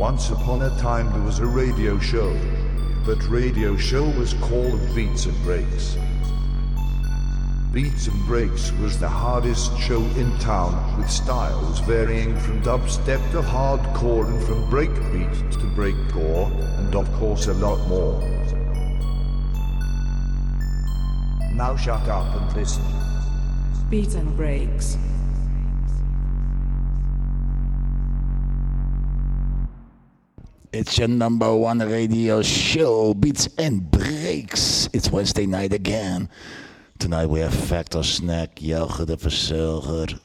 Once upon a time there was a radio show. That radio show was called Beats and Breaks. Beats and Breaks was the hardest show in town, with styles varying from dubstep to hardcore and from breakbeat to breakcore, and of course a lot more. Now shut up and listen. Beats and Breaks. It's your number one radio show, Beats and Breaks. It's Wednesday night again. Tonight we have Factor Snack, Jelger de Verzwelger,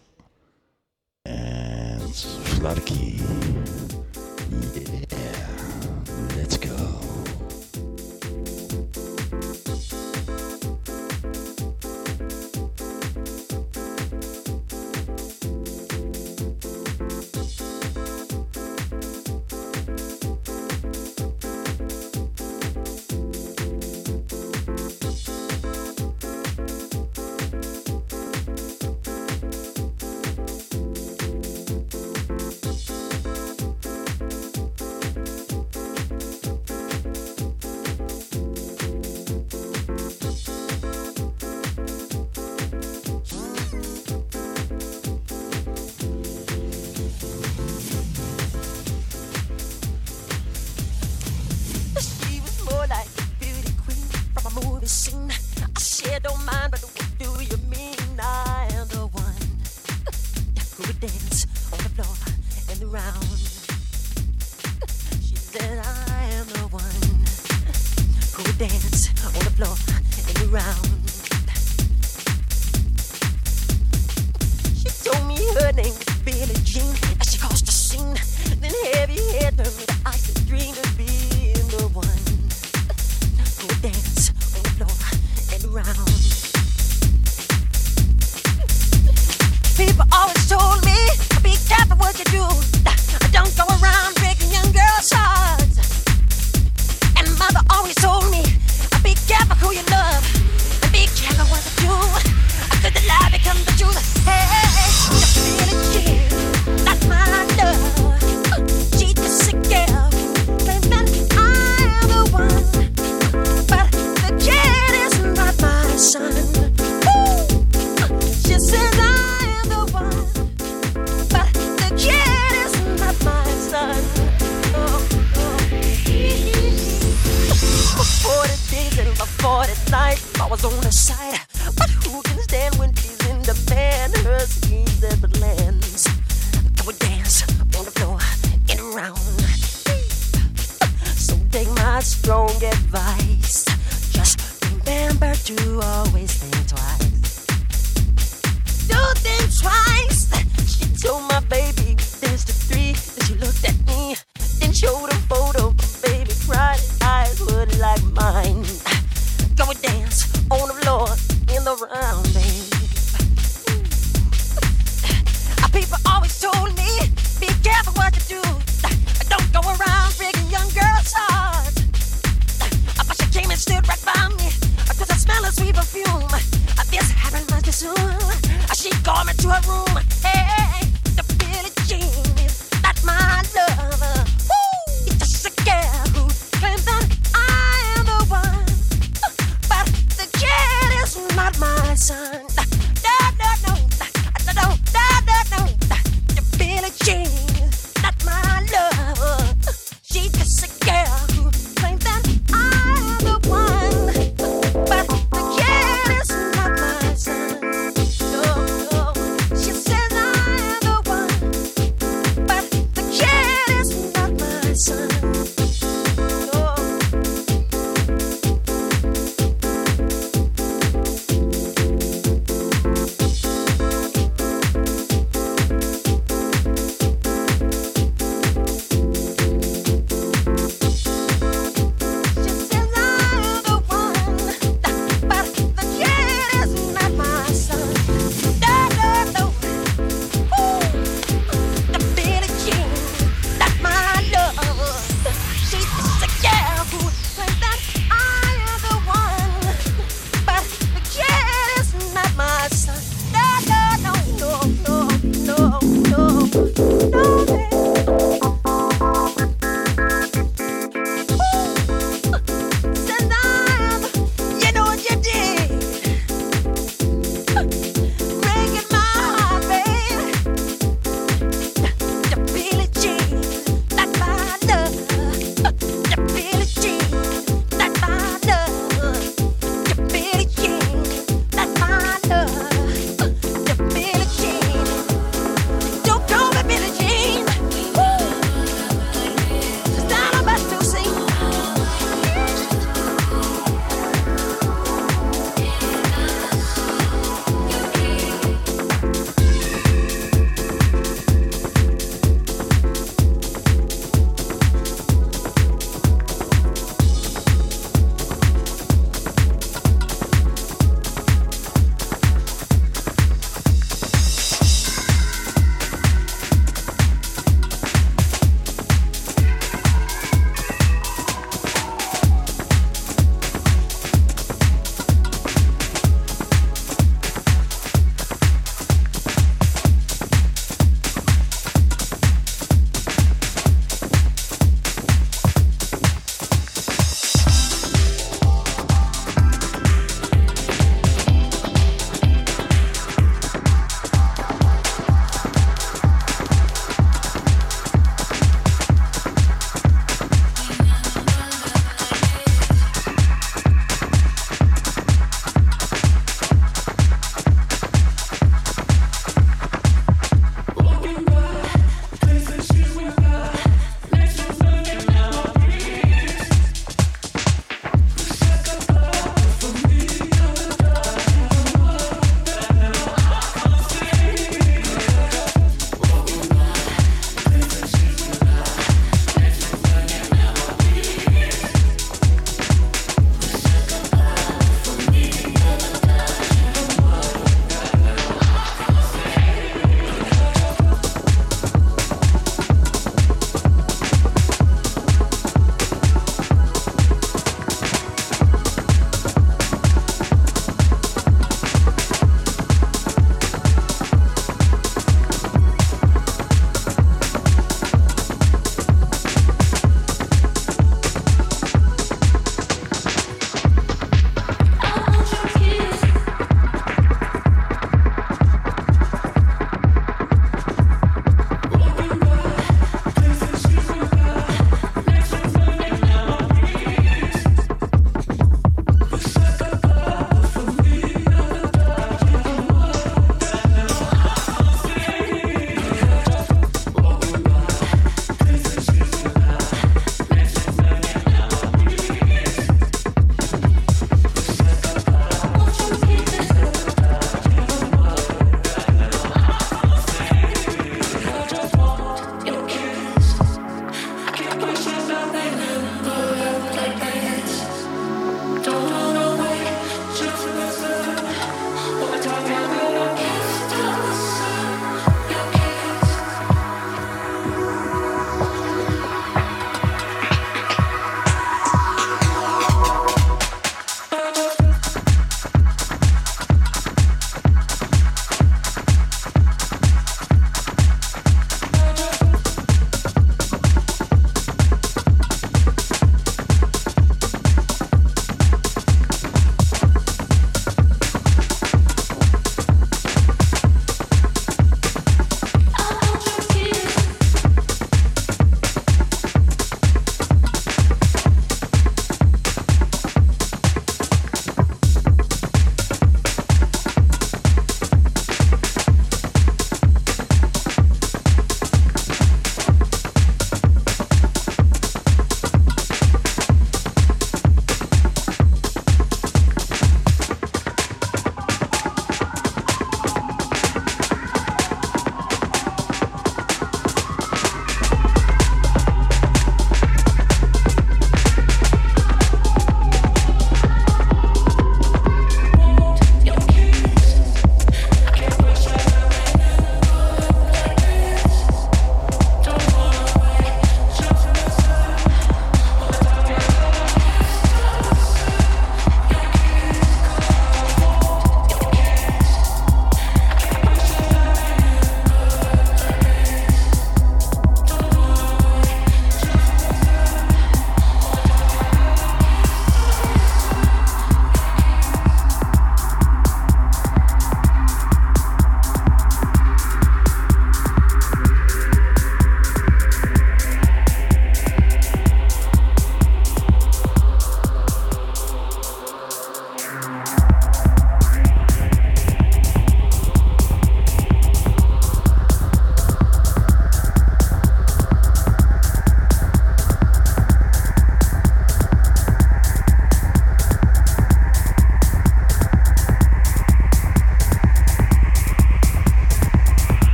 and Flarky.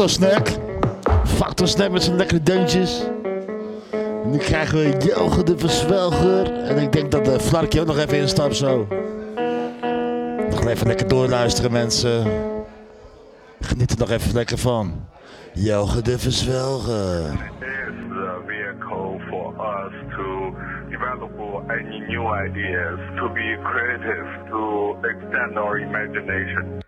Factor Snack. Factor Snack met zijn lekkere deuntjes. Nu krijgen we Joge de Verzwelger. En ik denk dat de Flarkje ook nog even instapt zo. Nog even lekker doorluisteren mensen. Geniet er nog even lekker van. Joge de Verzwelger. any new ideas, to be creative, to extend our imagination.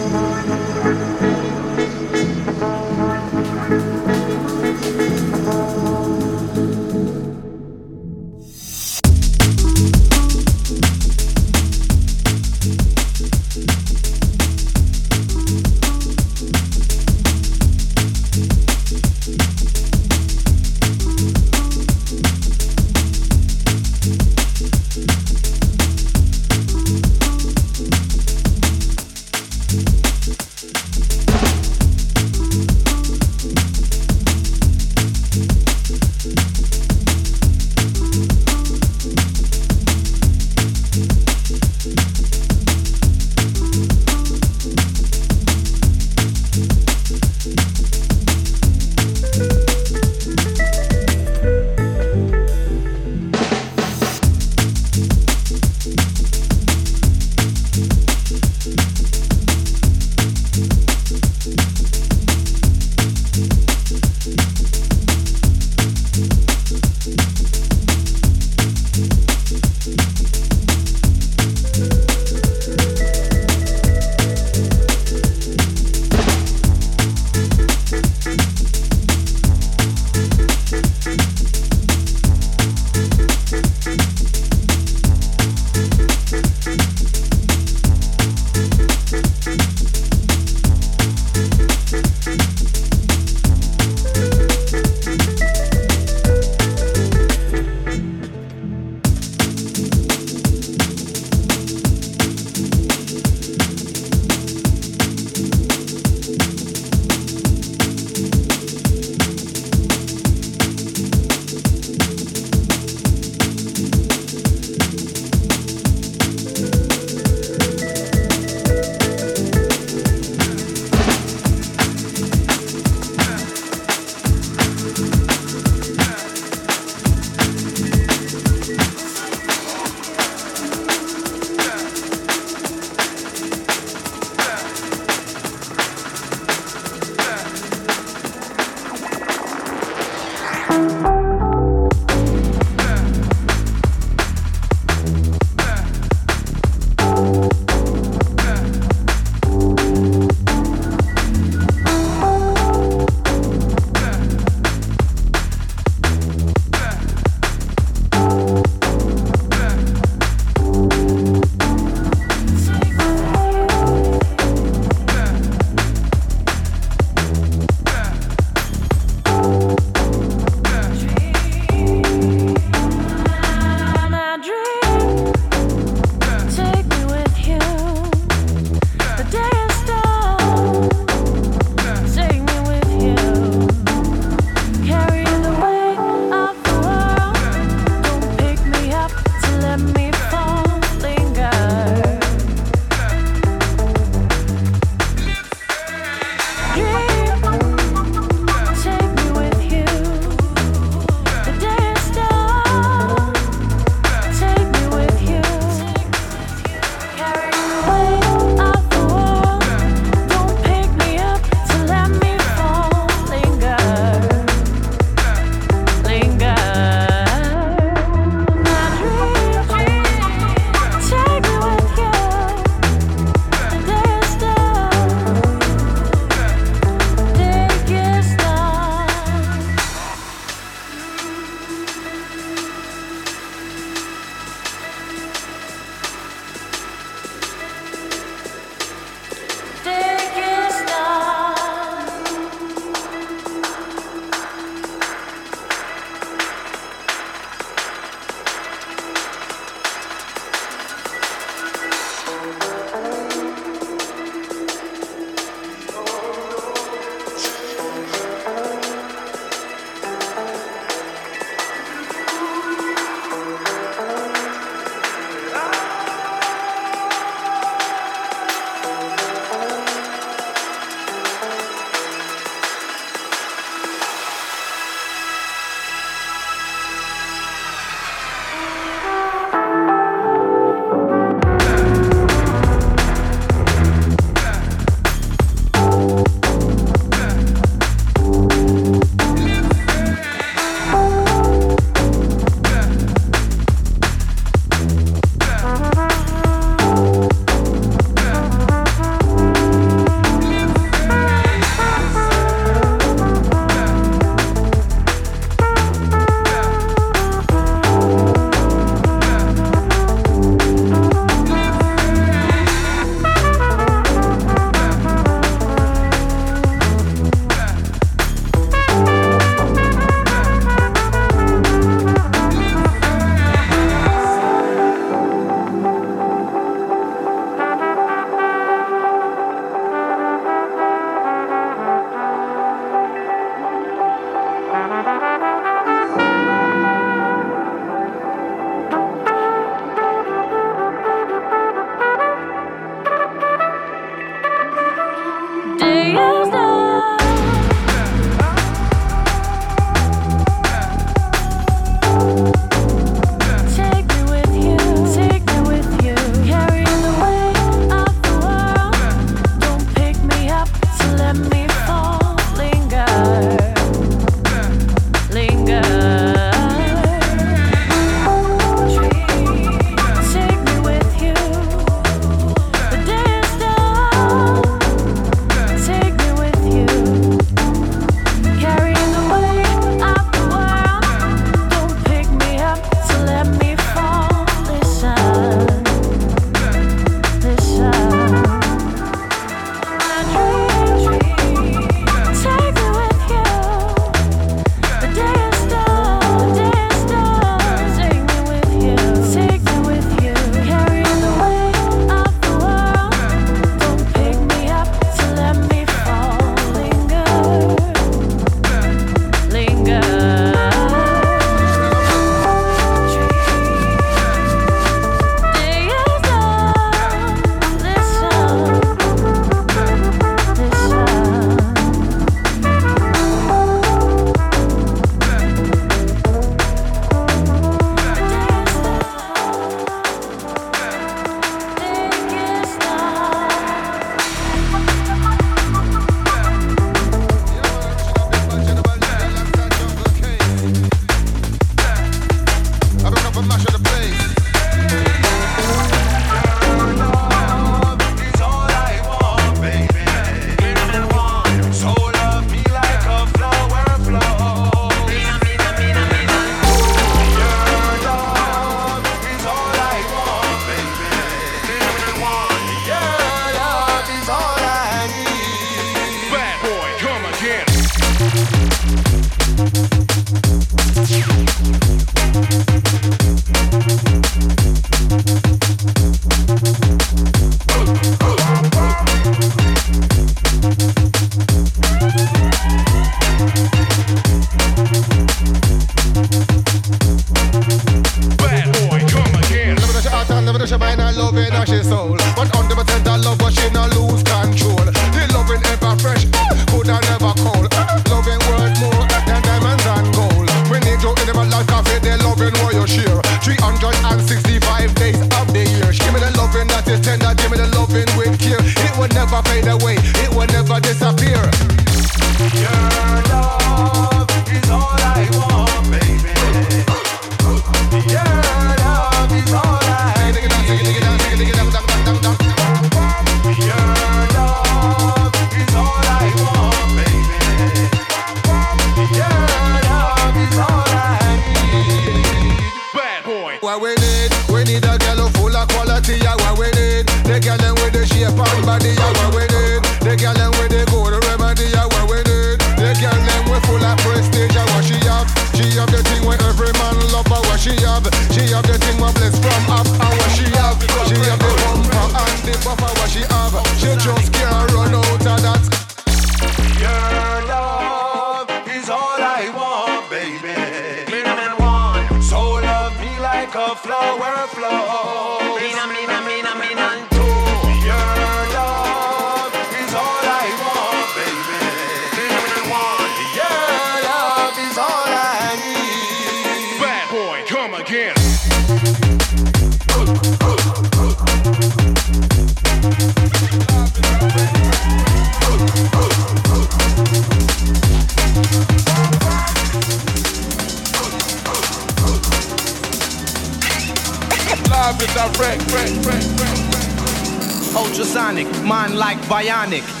Ultrasonic, mind like bionic.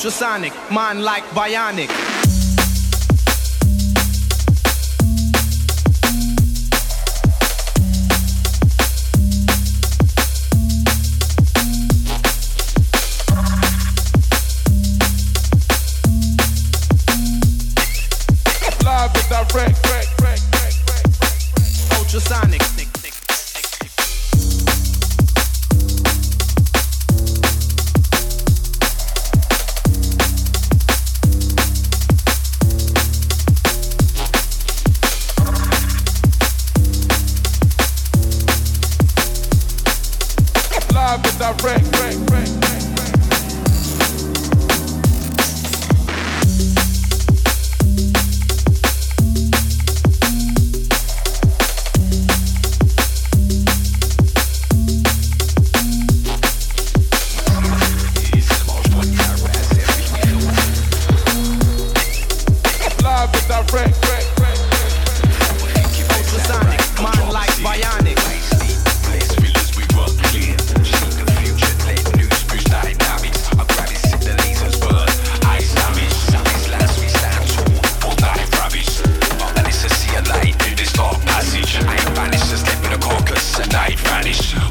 Ultrasonic, mind like bionic. station.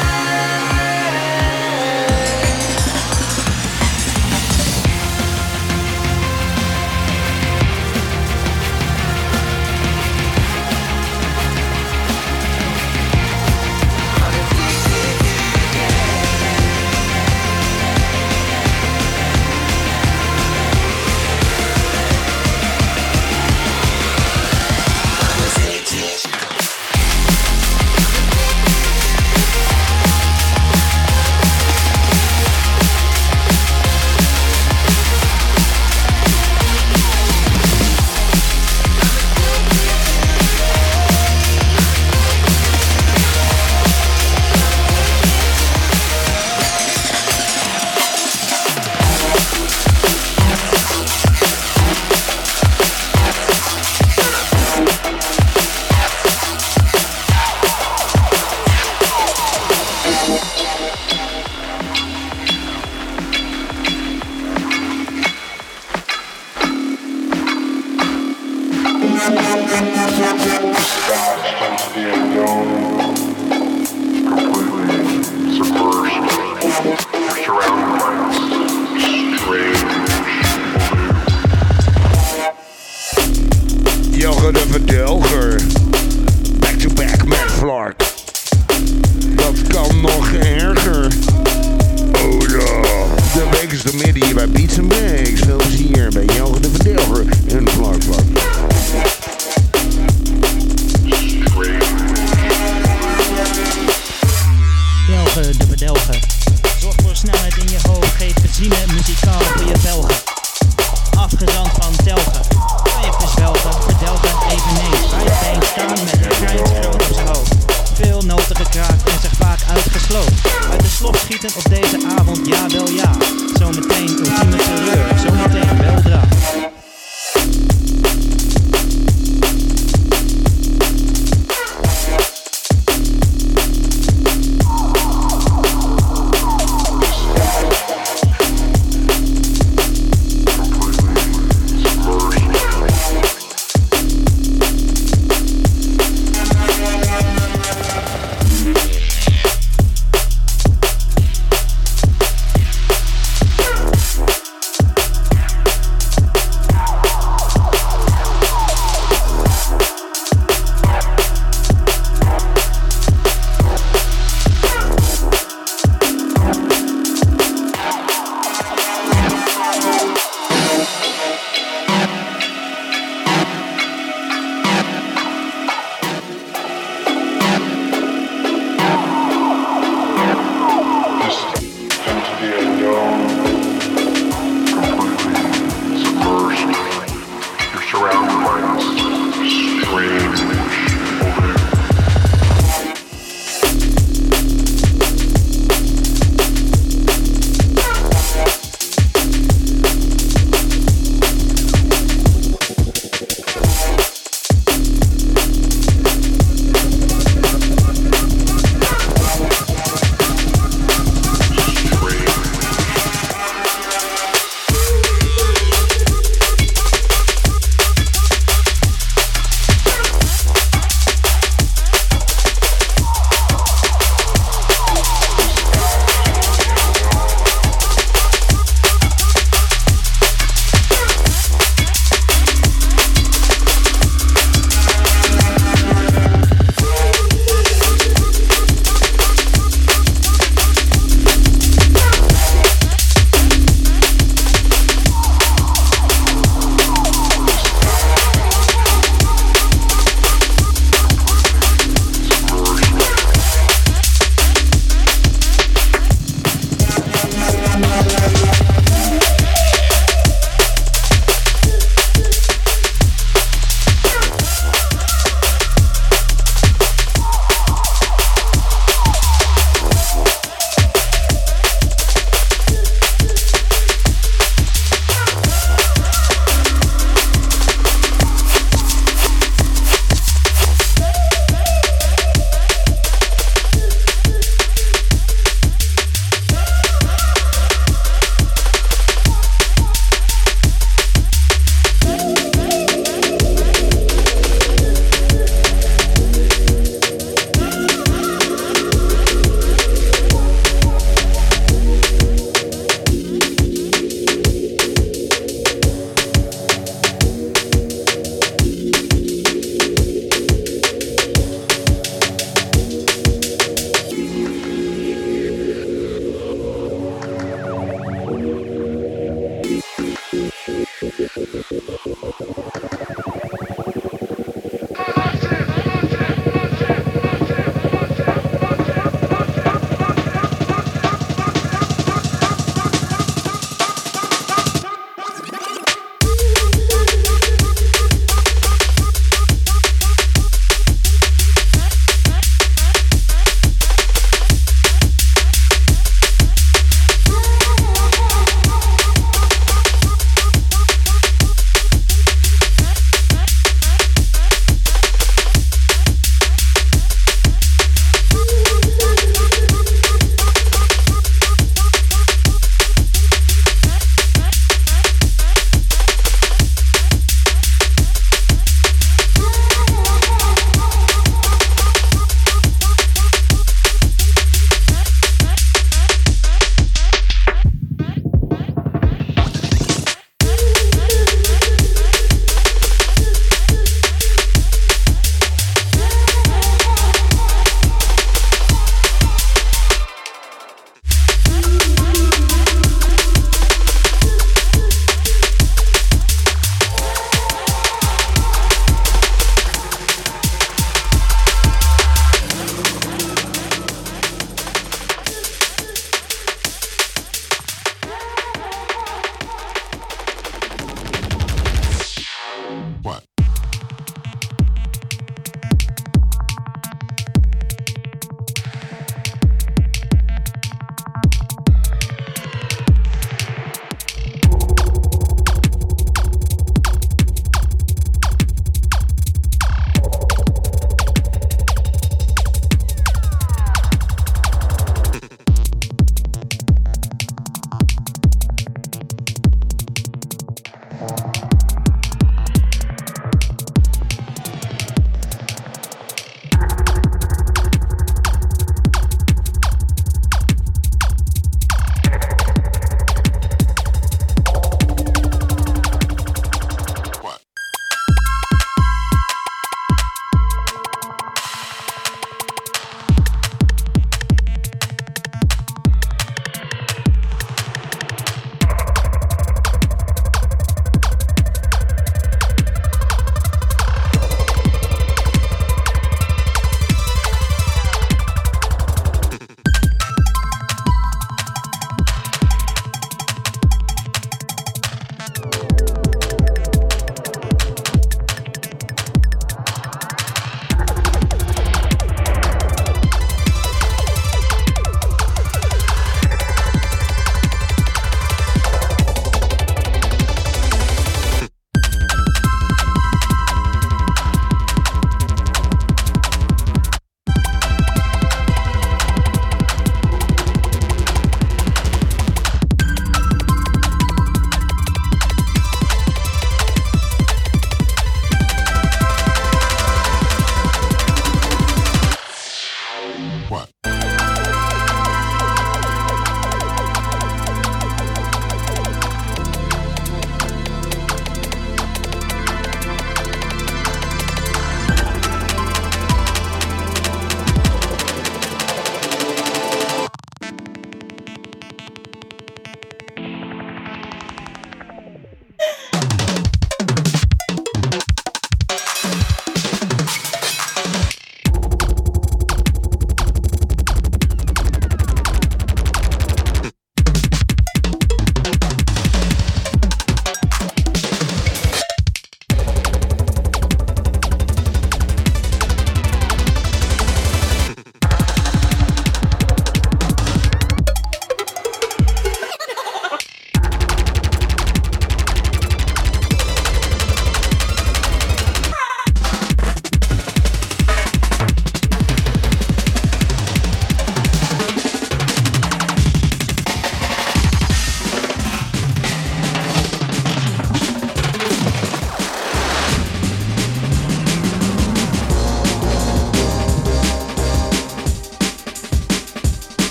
time